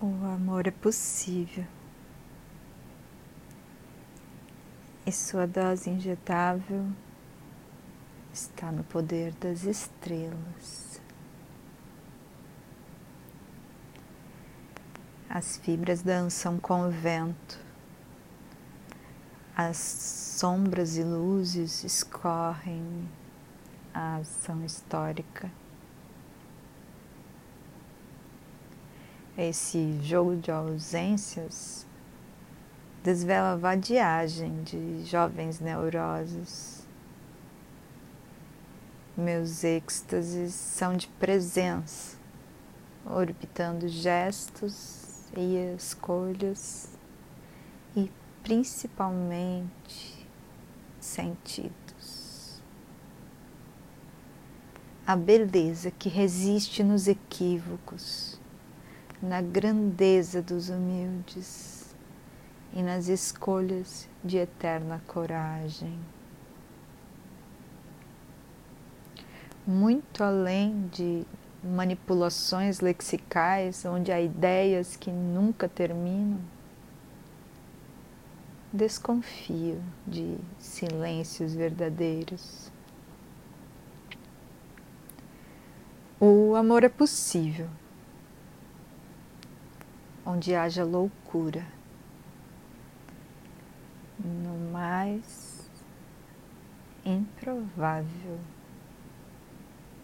O amor é possível. E sua dose injetável está no poder das estrelas. As fibras dançam com o vento, as sombras e luzes escorrem a ação histórica. Esse jogo de ausências desvela a vadiagem de jovens neurosos. Meus êxtases são de presença, orbitando gestos e escolhas e principalmente sentidos. A beleza que resiste nos equívocos na grandeza dos humildes e nas escolhas de eterna coragem. Muito além de manipulações lexicais onde há ideias que nunca terminam, desconfio de silêncios verdadeiros. O amor é possível onde haja loucura, no mais improvável.